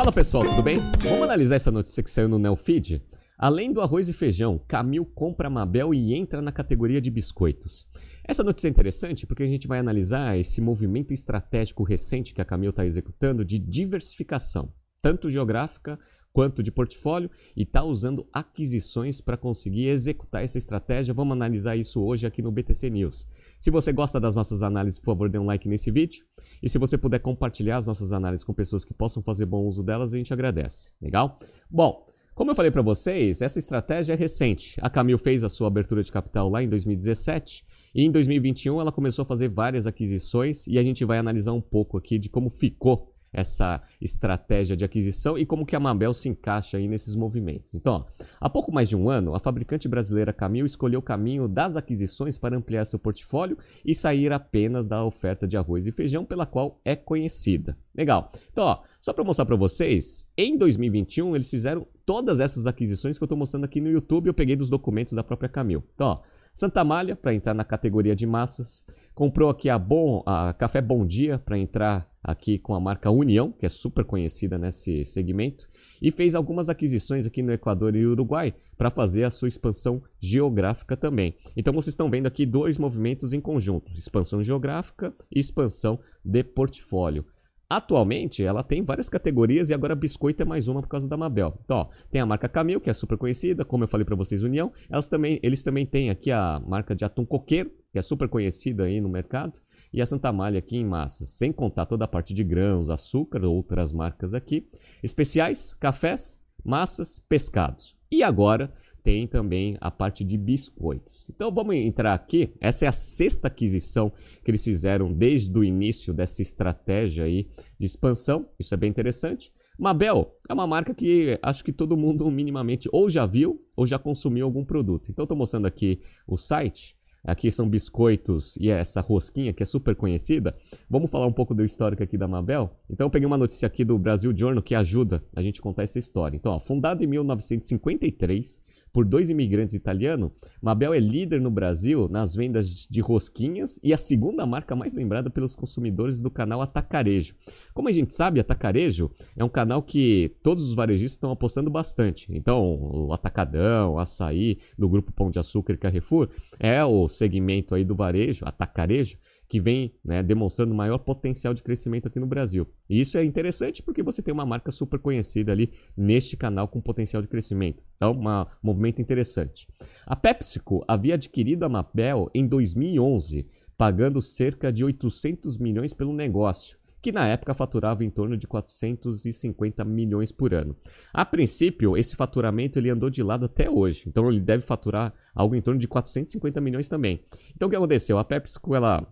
Fala pessoal, tudo bem? Vamos analisar essa notícia que saiu no Neofeed? Além do arroz e feijão, Camil compra Mabel e entra na categoria de biscoitos. Essa notícia é interessante porque a gente vai analisar esse movimento estratégico recente que a Camil está executando de diversificação, tanto geográfica quanto de portfólio, e está usando aquisições para conseguir executar essa estratégia. Vamos analisar isso hoje aqui no BTC News. Se você gosta das nossas análises, por favor, dê um like nesse vídeo. E se você puder compartilhar as nossas análises com pessoas que possam fazer bom uso delas, a gente agradece. Legal? Bom, como eu falei para vocês, essa estratégia é recente. A Camil fez a sua abertura de capital lá em 2017 e em 2021 ela começou a fazer várias aquisições e a gente vai analisar um pouco aqui de como ficou essa estratégia de aquisição e como que a Mabel se encaixa aí nesses movimentos. Então, ó, há pouco mais de um ano, a fabricante brasileira Camil escolheu o caminho das aquisições para ampliar seu portfólio e sair apenas da oferta de arroz e feijão pela qual é conhecida. Legal. Então, ó, só para mostrar para vocês, em 2021 eles fizeram todas essas aquisições que eu estou mostrando aqui no YouTube, eu peguei dos documentos da própria Camil. Então, ó, Santa Malha para entrar na categoria de massas, comprou aqui a Bom, a Café Bom Dia para entrar aqui com a marca União, que é super conhecida nesse segmento, e fez algumas aquisições aqui no Equador e Uruguai para fazer a sua expansão geográfica também. Então vocês estão vendo aqui dois movimentos em conjunto: expansão geográfica e expansão de portfólio. Atualmente, ela tem várias categorias e agora biscoito é mais uma por causa da Mabel. Então, ó, tem a marca Camil, que é super conhecida, como eu falei para vocês, União. Elas também, eles também têm aqui a marca de atum coqueiro, que é super conhecida aí no mercado e a Santa Malha aqui em massas, sem contar toda a parte de grãos, açúcar, outras marcas aqui, especiais, cafés, massas, pescados. E agora tem também a parte de biscoitos. Então vamos entrar aqui. Essa é a sexta aquisição que eles fizeram desde o início dessa estratégia aí de expansão. Isso é bem interessante. Mabel é uma marca que acho que todo mundo minimamente ou já viu ou já consumiu algum produto. Então estou mostrando aqui o site. Aqui são biscoitos e essa rosquinha que é super conhecida. Vamos falar um pouco do histórico aqui da Mabel? Então eu peguei uma notícia aqui do Brasil Journal que ajuda a gente contar essa história. Então, ó, fundada em 1953, por dois imigrantes italianos, Mabel é líder no Brasil nas vendas de rosquinhas e a segunda marca mais lembrada pelos consumidores do canal Atacarejo. Como a gente sabe, Atacarejo é um canal que todos os varejistas estão apostando bastante. Então, o Atacadão, o Açaí, do grupo Pão de Açúcar e Carrefour, é o segmento aí do varejo, Atacarejo, que vem né, demonstrando maior potencial de crescimento aqui no Brasil. E isso é interessante porque você tem uma marca super conhecida ali neste canal com potencial de crescimento. Então, um movimento interessante. A PepsiCo havia adquirido a Mabel em 2011, pagando cerca de 800 milhões pelo negócio que na época faturava em torno de 450 milhões por ano. A princípio, esse faturamento ele andou de lado até hoje, então ele deve faturar algo em torno de 450 milhões também. Então o que aconteceu? A PepsiCo ela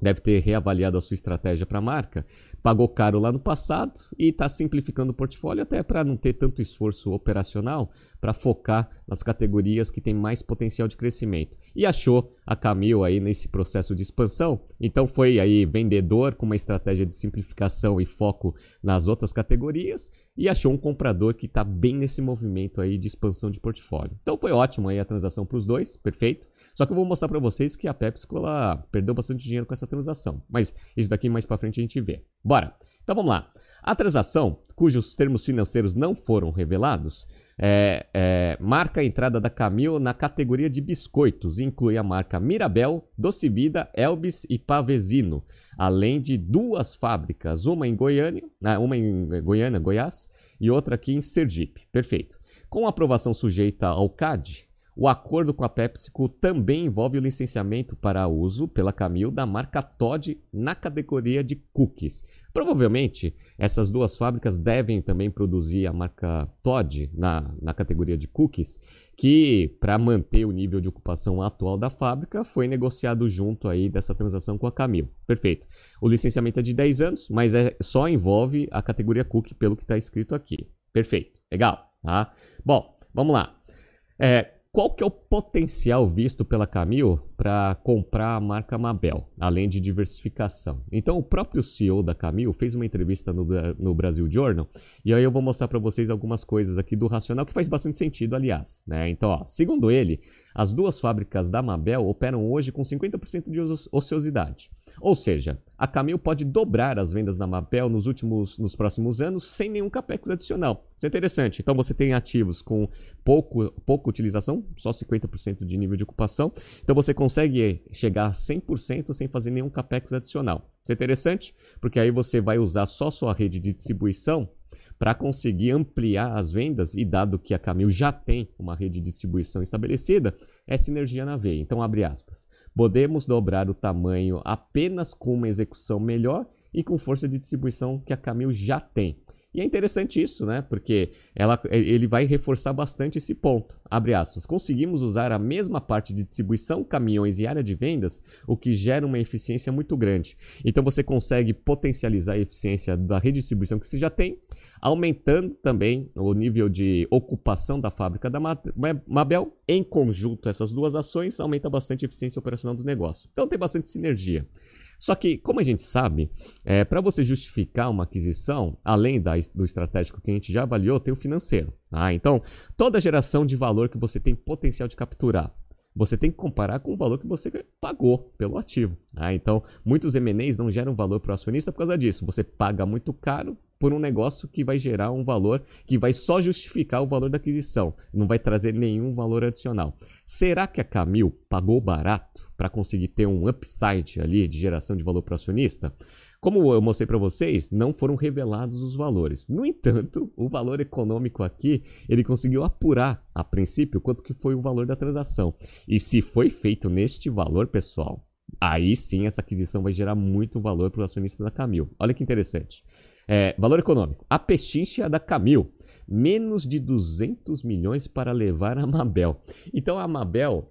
deve ter reavaliado a sua estratégia para a marca, pagou caro lá no passado e está simplificando o portfólio até para não ter tanto esforço operacional para focar nas categorias que têm mais potencial de crescimento. E achou a Camil aí nesse processo de expansão, então foi aí vendedor com uma estratégia de simplificação e foco nas outras categorias e achou um comprador que está bem nesse movimento aí de expansão de portfólio. Então foi ótimo aí a transação para os dois, perfeito. Só que eu vou mostrar para vocês que a PepsiCo ela perdeu bastante dinheiro com essa transação. Mas isso daqui mais para frente a gente vê. Bora! Então vamos lá. A transação, cujos termos financeiros não foram revelados, é, é, marca a entrada da Camil na categoria de biscoitos inclui a marca Mirabel, Doce Vida, Elbis e Pavesino, além de duas fábricas, uma em Goiânia, ah, uma em Goiânia, Goiás, e outra aqui em Sergipe. Perfeito. Com aprovação sujeita ao CAD, o acordo com a PepsiCo também envolve o licenciamento para uso pela Camil da marca Todd na categoria de cookies. Provavelmente, essas duas fábricas devem também produzir a marca Todd na, na categoria de cookies, que para manter o nível de ocupação atual da fábrica foi negociado junto aí dessa transação com a Camil. Perfeito. O licenciamento é de 10 anos, mas é, só envolve a categoria cookie pelo que está escrito aqui. Perfeito. Legal. Tá? Bom, vamos lá. É, qual que é o potencial visto pela Camil para comprar a marca Mabel, além de diversificação? Então, o próprio CEO da Camil fez uma entrevista no, no Brasil Journal e aí eu vou mostrar para vocês algumas coisas aqui do racional que faz bastante sentido, aliás. Né? Então, ó, segundo ele, As duas fábricas da Mabel operam hoje com 50% de ociosidade. Ou seja, a Camil pode dobrar as vendas da Mabel nos últimos, nos próximos anos sem nenhum capex adicional. Isso é interessante. Então você tem ativos com pouco, pouca utilização, só 50% de nível de ocupação. Então você consegue chegar a 100% sem fazer nenhum capex adicional. Isso é interessante, porque aí você vai usar só sua rede de distribuição para conseguir ampliar as vendas e dado que a Camil já tem uma rede de distribuição estabelecida, é sinergia na veia. Então abre aspas. Podemos dobrar o tamanho apenas com uma execução melhor e com força de distribuição que a Camil já tem. E é interessante isso, né? Porque ela, ele vai reforçar bastante esse ponto. Abre aspas. Conseguimos usar a mesma parte de distribuição, caminhões e área de vendas, o que gera uma eficiência muito grande. Então você consegue potencializar a eficiência da redistribuição que você já tem aumentando também o nível de ocupação da fábrica da Mabel. Em conjunto, essas duas ações aumenta bastante a eficiência operacional do negócio. Então tem bastante sinergia. Só que, como a gente sabe, é, para você justificar uma aquisição, além da, do estratégico que a gente já avaliou, tem o financeiro. Tá? Então, toda geração de valor que você tem potencial de capturar, você tem que comparar com o valor que você pagou pelo ativo. Tá? Então, muitos M&As não geram valor para o acionista por causa disso. Você paga muito caro por um negócio que vai gerar um valor que vai só justificar o valor da aquisição, não vai trazer nenhum valor adicional. Será que a Camil pagou barato para conseguir ter um upside ali de geração de valor para o acionista? Como eu mostrei para vocês, não foram revelados os valores. No entanto, o valor econômico aqui, ele conseguiu apurar a princípio quanto que foi o valor da transação. E se foi feito neste valor, pessoal, aí sim essa aquisição vai gerar muito valor para o acionista da Camil. Olha que interessante. É, valor econômico. A pechincha da Camil. Menos de 200 milhões para levar a Mabel. Então a Mabel,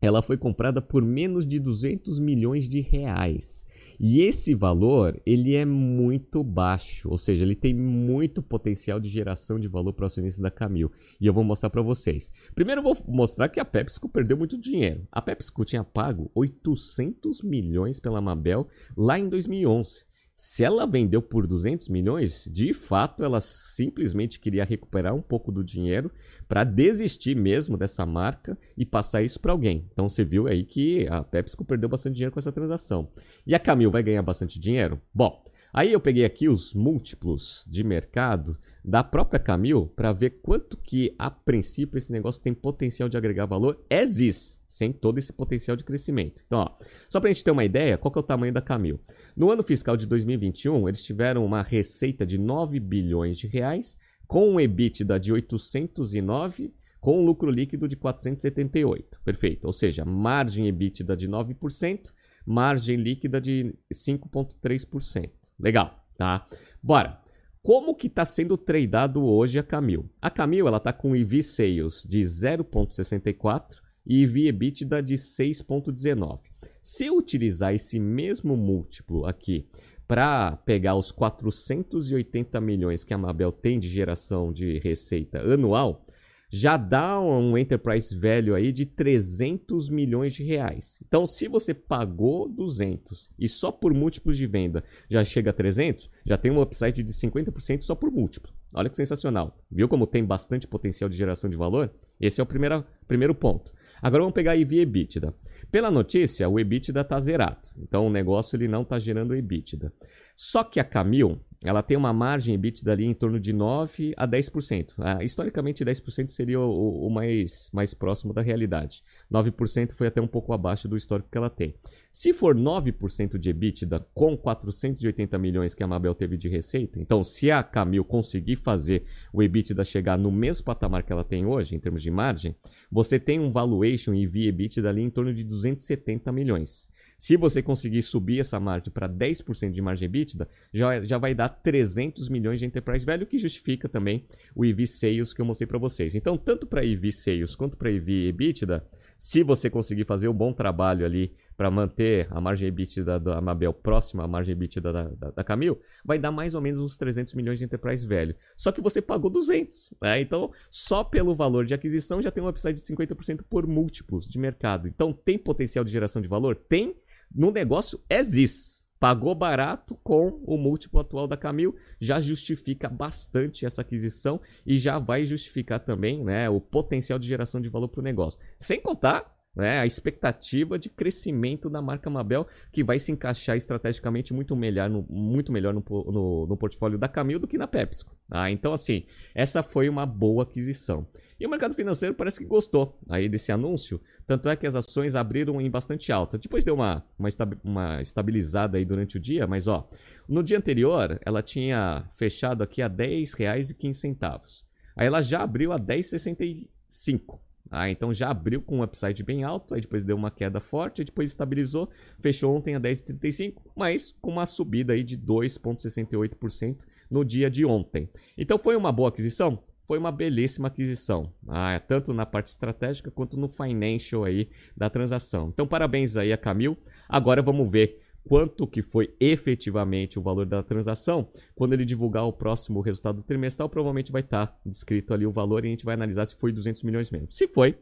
ela foi comprada por menos de 200 milhões de reais. E esse valor, ele é muito baixo, ou seja, ele tem muito potencial de geração de valor para o acionista da Camil. E eu vou mostrar para vocês. Primeiro eu vou mostrar que a PepsiCo perdeu muito dinheiro. A PepsiCo tinha pago 800 milhões pela Mabel lá em 2011. Se ela vendeu por 200 milhões, de fato ela simplesmente queria recuperar um pouco do dinheiro para desistir mesmo dessa marca e passar isso para alguém. Então você viu aí que a PepsiCo perdeu bastante dinheiro com essa transação. E a Camil vai ganhar bastante dinheiro? Bom, aí eu peguei aqui os múltiplos de mercado da própria Camil para ver quanto que a princípio esse negócio tem potencial de agregar valor as is, sem todo esse potencial de crescimento. Então, ó, só para a gente ter uma ideia, qual que é o tamanho da Camil? No ano fiscal de 2021, eles tiveram uma receita de 9 bilhões de reais, com um EBITDA de 809, com um lucro líquido de 478. Perfeito. Ou seja, margem EBITDA de 9%, margem líquida de 5,3%. Legal, tá? Bora. Como que está sendo tradeado hoje a Camil? A Camil ela está com EV Sales de 0,64 e EV EBITDA de 6,19. Se eu utilizar esse mesmo múltiplo aqui para pegar os 480 milhões que a Mabel tem de geração de receita anual, já dá um enterprise value aí de 300 milhões de reais. Então, se você pagou 200 e só por múltiplos de venda já chega a 300, já tem um upside de 50% só por múltiplo. Olha que sensacional. Viu como tem bastante potencial de geração de valor? Esse é o primeiro, primeiro ponto. Agora vamos pegar a EV EBITDA. Pela notícia, o EBITDA está zerado. Então o negócio ele não está gerando EBITDA. Só que a Camil, ela tem uma margem EBITDA ali em torno de 9 a 10%. Ah, historicamente, 10% seria o, o, mais, mais próximo da realidade. 9% foi até um pouco abaixo do histórico que ela tem. Se for 9% de EBITDA com 480 milhões que a Mabel teve de receita, então se a Camil conseguir fazer o EBITDA chegar no mesmo patamar que ela tem hoje, em termos de margem, você tem um valuation e EBITDA ali em torno de 270 milhões. Se você conseguir subir essa margem para 10% de margem EBITDA, já, já vai dar 300 milhões de enterprise value, que justifica também o EV Sales que eu mostrei para vocês. Então, tanto para EV Sales quanto para EV EBITDA, se você conseguir fazer um bom trabalho ali para manter a margem EBITDA da Mabel próxima à margem EBITDA da, da, da, Camil, vai dar mais ou menos uns 300 milhões de enterprise value. Só que você pagou 200. Né? Então, só pelo valor de aquisição já tem um upside de 50% por múltiplos de mercado. Então, tem potencial de geração de valor? Tem no negócio as is. Pagou barato com o múltiplo atual da Camil, já justifica bastante essa aquisição e já vai justificar também né, o potencial de geração de valor para o negócio. Sem contar né, a expectativa de crescimento da marca Mabel, que vai se encaixar estrategicamente muito melhor no, muito melhor no, no, no portfólio da Camil do que na PepsiCo. Ah, então, assim, essa foi uma boa aquisição. E o mercado financeiro parece que gostou aí desse anúncio, tanto é que as ações abriram em bastante alta. Depois deu uma, uma, uma estabilizada aí durante o dia, mas ó, no dia anterior ela tinha fechado aqui a R$ 10,15. Aí ela já abriu a 10,65. Ah, então já abriu com um upside bem alto, aí depois deu uma queda forte, depois estabilizou, fechou ontem a 10,35, mas com uma subida aí de 2,68% no dia de ontem. Então foi uma boa aquisição? Foi uma belíssima aquisição, ah, tanto na parte estratégica quanto no financial aí da transação. Então, parabéns aí a Camil. Agora vamos ver quanto que foi efetivamente o valor da transação. Quando ele divulgar o próximo resultado trimestral, provavelmente vai estar descrito ali o valor e a gente vai analisar se foi 200 milhões mesmo. Se foi,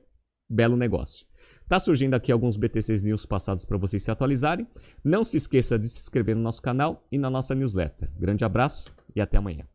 belo negócio. Tá surgindo aqui alguns BTCs News passados para vocês se atualizarem. Não se esqueça de se inscrever no nosso canal e na nossa newsletter. Grande abraço e até amanhã.